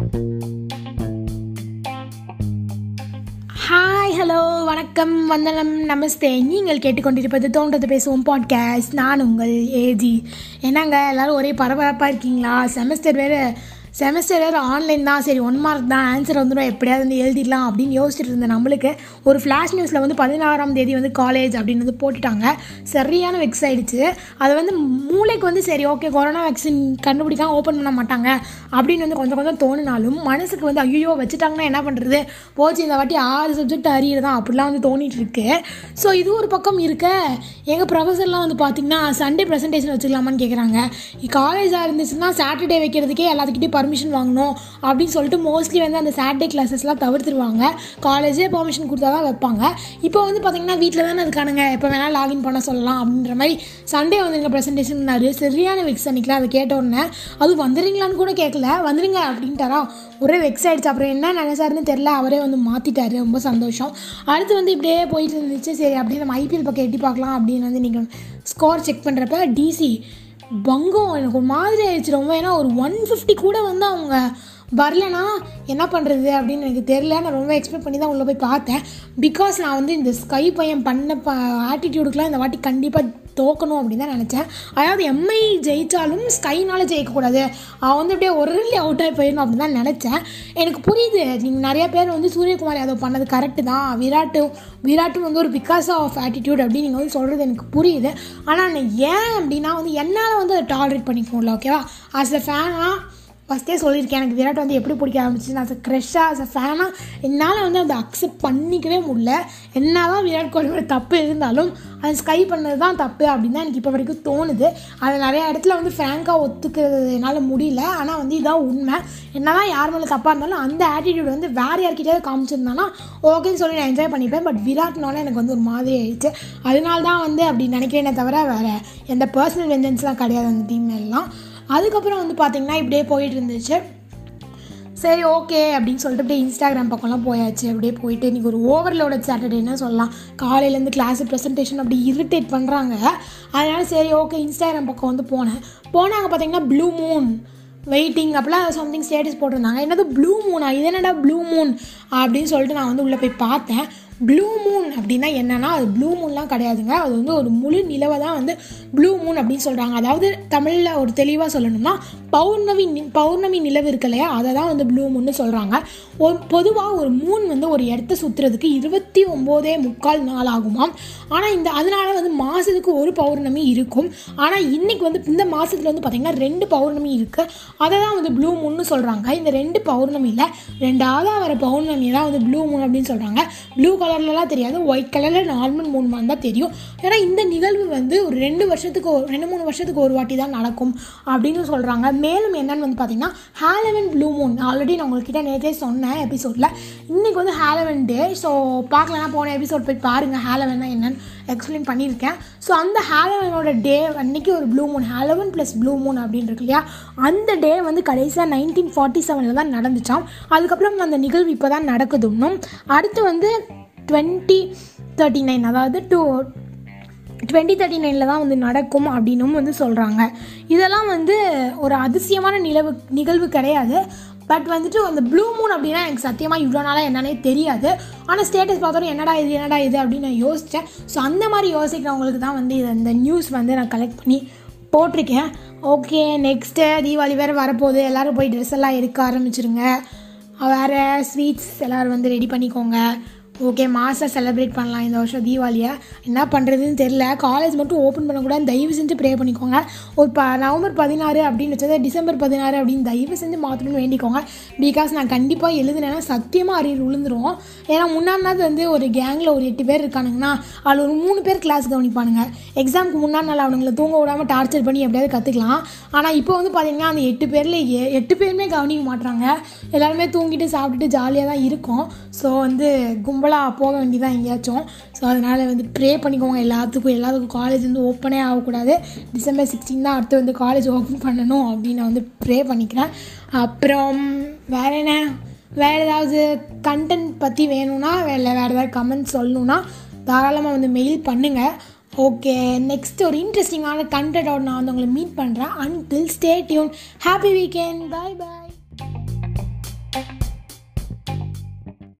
Hi hello வணக்கம் வந்தனம் நமஸ்தே. நீங்கள் கேட்டுக்கொண்டிருப்பது தோன்றது பேசுவோம் பாட்காஸ்ட் நான் உங்கள் ஏஜி என்னங்க எல்லாரும் ஒரே பரபரப்பாக இருக்கீங்களா? செமஸ்டர் வேறு செமஸ்டர் வேறு ஆன்லைன் தான். சரி ஒன் மார்க் தான். ஆன்சர் வந்துடும். எப்படியாவது வந்து எழுதிடலாம் அப்படின்னு யோசிச்சுட்டு இருந்த நம்மளுக்கு. ஒரு ஃப்ளாஷ் நியூஸில் வந்து பதினாறாம் தேதி வந்து காலேஜ் அப்படின்னு வந்து போட்டுட்டாங்க. சரியான வெக்ஸ் ஆகிடுச்சு அது வந்து மூளைக்கு வந்து சரி ஓகே கொரோனா வேக்சின் கண்டுபிடிக்காம ஓப்பன் பண்ண மாட்டாங்க அப்படின்னு வந்து கொஞ்சம் கொஞ்சம் தோணினாலும் மனசுக்கு வந்து ஐயோ வச்சுட்டாங்கன்னா என்ன பண்ணுறது போச்சு இந்த வாட்டி ஆறு சப்ஜெக்ட் அறியறதான் அப்படிலாம் வந்து தோணிட்டு இருக்கு. ஸோ இது ஒரு பக்கம் இருக்க. எங்கள் ப்ரொஃபஸர்லாம் வந்து பார்த்திங்கன்னா சண்டே ப்ரெசன்டேஷன் வச்சுக்கலாமான்னு கேட்குறாங்க காலேஜாக இருந்துச்சுன்னா சாட்டர்டே வைக்கிறதுக்கே எல்லாத்துக்கிட்டையும் பர்மிஷன் வாங்கணும் அப்படின்னு சொல்லிட்டு மோஸ்ட்லி வந்து அந்த சாட்டர்டே கிளாஸஸ்லாம் தவிர்த்துருவாங்க. காலேஜே பர்மிஷன் கொடுத்தா தான் வைப்பாங்க. இப்போ வந்து பார்த்திங்கன்னா வீட்டில் தானே இருக்கானுங்க. எப்போ வேணால் லாகின் பண்ண சொல்லலாம் அப்படின்ற மாதிரி சண்டே வந்துருங்க ப்ரெசன்டேஷன்னாரு சரியான வெக்ஸ் அன்றைக்கலாம் அதை கேட்ட உடனே அது வந்துடுறீங்களான்னு கூட கேட்கல வந்துடுங்க அப்படின்ட்டாரா. ஒரே வெக்ஸ் ஆகிடுச்சு அப்புறம் என்ன நினைச்சாருன்னு தெரில அவரே வந்து மாற்றிட்டாரு ரொம்ப சந்தோஷம். அடுத்து வந்து இப்படியே போயிட்டு இருந்துச்சு. சரி அப்படியே நம்ம ஐபிஎல் பக்கம் எட்டி பார்க்கலாம் அப்படின்னு வந்து நீங்கள் ஸ்கோர் செக் பண்ணுறப்ப டிசி பங்கம் எனக்கு ஒரு மாதிரி ஆயிடுச்சு. ரொம்ப ஏன்னா ஒரு ஒன் ஃபிஃப்டி கூட வந்து அவங்க வரலனா என்ன பண்ணுறது அப்படின்னு எனக்கு தெரில நான் ரொம்ப எக்ஸ்பெக்ட் பண்ணி தான் உள்ளே போய் பார்த்தேன். பிகாஸ் நான் வந்து இந்த ஸ்கை பையன் பண்ண ப ஆட்டிடியூடுக்குலாம் இந்த வாட்டி கண்டிப்பாக தோக்கணும் அப்படின்னு தான் நினச்சேன். அதாவது எம்ஐ ஜெயித்தாலும் ஸ்கைனால் ஜெயிக்கக்கூடாது. அவன் வந்து அப்படியே ஒரு ரன்லி அவுட் ஆகி போயிடணும் அப்படின்னு தான் நினச்சேன். எனக்கு புரியுது. நீங்கள் நிறைய பேர் வந்து சூரியகுமார் யாதவ் பண்ணது கரெக்டு தான். விராட்டும் விராட்டும் வந்து ஒரு பிகாஸ் ஆஃப் ஆட்டிடியூட் அப்படின்னு நீங்கள் வந்து சொல்கிறது எனக்கு புரியுது. ஆனால் நான் ஏன் அப்படின்னா வந்து என்னால் வந்து அதை டாலரேட் பண்ணிக்கணும்ல ஓகேவா ஆஸ் அ ஃபேனாக ஃபஸ்ட்டே சொல்லியிருக்கேன். எனக்கு விராட் வந்து எப்படி பிடிக்க ஆரம்பிச்சு நான் க்ரெஷ்ஷாக அ ஃபேனாக என்னால் வந்து அதை அக்செப்ட் பண்ணிக்கவே முடியல. என்ன தான் விராட் கோலியோட தப்பு இருந்தாலும் அதை ஸ்கை பண்ணது தான் தப்பு அப்படின்னு தான் எனக்கு இப்போ வரைக்கும் தோணுது. அதை நிறைய இடத்துல வந்து ஃப்ராங்காக ஒத்துக்கிறது என்னால் முடியல. ஆனால் வந்து இதான் உண்மை. என்ன தான் யார் மேலே தப்பாக இருந்தாலும் அந்த ஆட்டிடியூட் வந்து வேறு யார்கிட்டயாவது காமிச்சிருந்தானா ஓகேன்னு சொல்லி நான் என்ஜாய் பண்ணிப்பேன். பட் விராட்னால எனக்கு வந்து ஒரு மாதிரி ஆயிடுச்சு. அதனால தான் வந்து அப்படி நினைக்கிறேனே தவிர வேறு எந்த பர்சனல் வெஞ்சன்ஸ்லாம் கிடையாது அந்த டீம் எல்லாம். அதுக்கப்புறம் வந்து பார்த்திங்கன்னா இப்படியே போயிட்டு இருந்துச்சு சரி ஓகே அப்படின்னு சொல்லிட்டு அப்படியே இன்ஸ்டாகிராம் பக்கம்லாம் போயாச்சு. அப்படியே போயிட்டு இன்றைக்கி ஒரு ஓவர்லோட சாட்டர்டேன்னு சொல்லலாம். காலையிலேருந்து கிளாஸு ப்ரெசன்டேஷன் அப்படி இரிட்டேட் பண்ணுறாங்க அதனால் சரி ஓகே இன்ஸ்டாகிராம் பக்கம் வந்து போனேன். போனாங்க பார்த்தீங்கன்னா ப்ளூ மூன் வெயிட்டிங் அப்படிலாம் சம்திங் ஸ்டேட்டஸ் போட்டிருந்தாங்க. என்னது ப்ளூ மூனா இது என்னடா ப்ளூ மூன் அப்படின்னு சொல்லிட்டு நான் வந்து உள்ளே போய் பார்த்தேன். ப்ளூ மூன் அப்படின்னா என்னென்னா அது ப்ளூ மூன்லாம் கிடையாதுங்க. அது வந்து ஒரு முழு நிலவை தான் வந்து ப்ளூ மூன் அப்படின்னு சொல்கிறாங்க அதாவது தமிழில் ஒரு தெளிவாக சொல்லணும்னா பௌர்ணமி பௌர்ணமி நிலவு இருக்கு இல்லையா? அதை தான் வந்து ப்ளூ மூன்னு சொல்கிறாங்க ஒரு பொதுவாக ஒரு மூன் வந்து ஒரு இடத்த சுற்றுறதுக்கு இருபத்தி ஒம்போதே முக்கால் நாள் ஆகுமாம் ஆனால் இந்த அதனால வந்து மாதத்துக்கு ஒரு பௌர்ணமி இருக்கும். ஆனால் இன்றைக்கி வந்து இந்த மாதத்தில் வந்து பார்த்திங்கன்னா ரெண்டு பௌர்ணமி இருக்குது அதை தான் வந்து ப்ளூ மூன்னு சொல்கிறாங்க இந்த ரெண்டு பௌர்ணமியில் ரெண்டாவதாக வர பௌர்ணமி தான் வந்து ப்ளூ மூன் அப்படின்னு சொல்கிறாங்க ப்ளூ கலர்லலாம் தெரியாது. ஒயிட் கலரில் நார்மல் மூணு மாதிரி தான் தெரியும். ஏன்னா இந்த நிகழ்வு வந்து ஒரு ரெண்டு வருஷத்துக்கு ஒரு ரெண்டு மூணு வருஷத்துக்கு ஒரு வாட்டி தான் நடக்கும் அப்படின்னு சொல்கிறாங்க மேலும் என்னன்னு வந்து பார்த்தீங்கன்னா ஹாலவன் ப்ளூ மூன் ஆல்ரெடி நான் உங்கள்கிட்ட நேற்றே சொன்னேன் எபிசோடில் இன்றைக்கி வந்து ஹாலவன் டே ஸோ பார்க்கலன்னா போன எபிசோட் போய் பாருங்கள் ஹாலவன்னா என்னன்னு எக்ஸ்பிளைன் பண்ணியிருக்கேன். ஸோ அந்த ஹாலவனோட டே அன்றைக்கி ஒரு blue moon halloween plus blue moon அப்படின்னு இருக்கு இல்லையா? அந்த டே வந்து கடைசியாக நைன்டீன் ஃபார்ட்டி செவனில் தான் நடந்துச்சாம். அதுக்கப்புறம் அந்த நிகழ்வு இப்போ தான் நடக்குது இன்னும். அடுத்து வந்து டுவெண்ட்டி தேர்ட்டி நைன் அதாவது டூ டுவெண்ட்டி தேர்ட்டி நைனில் தான் வந்து நடக்கும் அப்படின்னும் வந்து சொல்கிறாங்க இதெல்லாம் வந்து ஒரு அதிசயமான நிலவு நிகழ்வு கிடையாது. பட் வந்துட்டு அந்த ப்ளூ மூன் அப்படின்னா எனக்கு சத்தியமாக இவ்வளோ நாளாக என்னன்னே தெரியாது. ஆனால் ஸ்டேட்டஸ் பார்த்தோம் என்னடா இது என்னடா இது அப்படின்னு நான் யோசித்தேன் ஸோ அந்த மாதிரி யோசிக்கிறவங்களுக்கு தான் வந்து இது இந்த நியூஸ் வந்து நான் கலெக்ட் பண்ணி போட்டிருக்கேன். ஓகே நெக்ஸ்ட்டு தீபாவளி வேறு வரப்போகுது. எல்லோரும் போய் ட்ரெஸ் எல்லாம் எடுக்க ஆரம்பிச்சிருங்க. வேறு ஸ்வீட்ஸ் எல்லோரும் வந்து ரெடி பண்ணிக்கோங்க. ஓகே மாதம் செலிப்ரேட் பண்ணலாம் இந்த வருஷம் தீபாவளியை. என்ன பண்ணுறதுன்னு தெரில காலேஜ் மட்டும் ஓப்பன் பண்ணக்கூடாது. தயவு செஞ்சு ப்ரே பண்ணிக்கோங்க. ஒரு ப நவம்பர் பதினாறு அப்படின்னு வச்சது டிசம்பர் பதினாறு அப்படின்னு தயவு செஞ்சு மாற்றணும்னு வேண்டிக்கோங்க. பிகாஸ் நான் கண்டிப்பாக எழுதுனேன்னா சத்தியமாக அரியர் விழுந்துருவோம் ஏன்னா முன்னாடி வந்து ஒரு கேங்கில் ஒரு எட்டு பேர் இருக்கானுங்கன்னா அதில் ஒரு மூணு பேர் கிளாஸ் கவனிப்பானுங்க. எக்ஸாமுக்கு முன்னாடி நாள் அவனுங்களை தூங்க விடாமல் டார்ச்சர் பண்ணி எப்படியாவது கற்றுக்கலாம் ஆனால் இப்போ வந்து பார்த்திங்கன்னா அந்த எட்டு பேரில் எட்டு பேருமே கவனிக்க மாட்டுறாங்க எல்லாருமே தூங்கிட்டு சாப்பிட்டுட்டு ஜாலியாக தான் இருக்கும். ஸோ வந்து கும்பல் கும்பலாக போக வேண்டியதான் எங்கேயாச்சும். ஸோ அதனால் வந்து ப்ரே பண்ணிக்கோங்க எல்லாத்துக்கும். எல்லாத்துக்கும் காலேஜ் வந்து ஓப்பனே ஆகக்கூடாது. டிசம்பர் சிக்ஸ்டீன் தான் அடுத்து வந்து காலேஜ் ஓப்பன் பண்ணணும் அப்படின்னு நான் வந்து ப்ரே பண்ணிக்கிறேன். அப்புறம் வேறு என்ன? வேறு ஏதாவது கண்டென்ட் பற்றி வேணும்னா இல்லை வேறு ஏதாவது கமெண்ட் சொல்லணுன்னா தாராளமாக வந்து மெயில் பண்ணுங்கள் ஓகே நெக்ஸ்ட் ஒரு இன்ட்ரெஸ்டிங்கான கண்டென்ட்டோட நான் வந்து உங்களை மீட் பண்ணுறேன் until stay tune happy weekend bye bye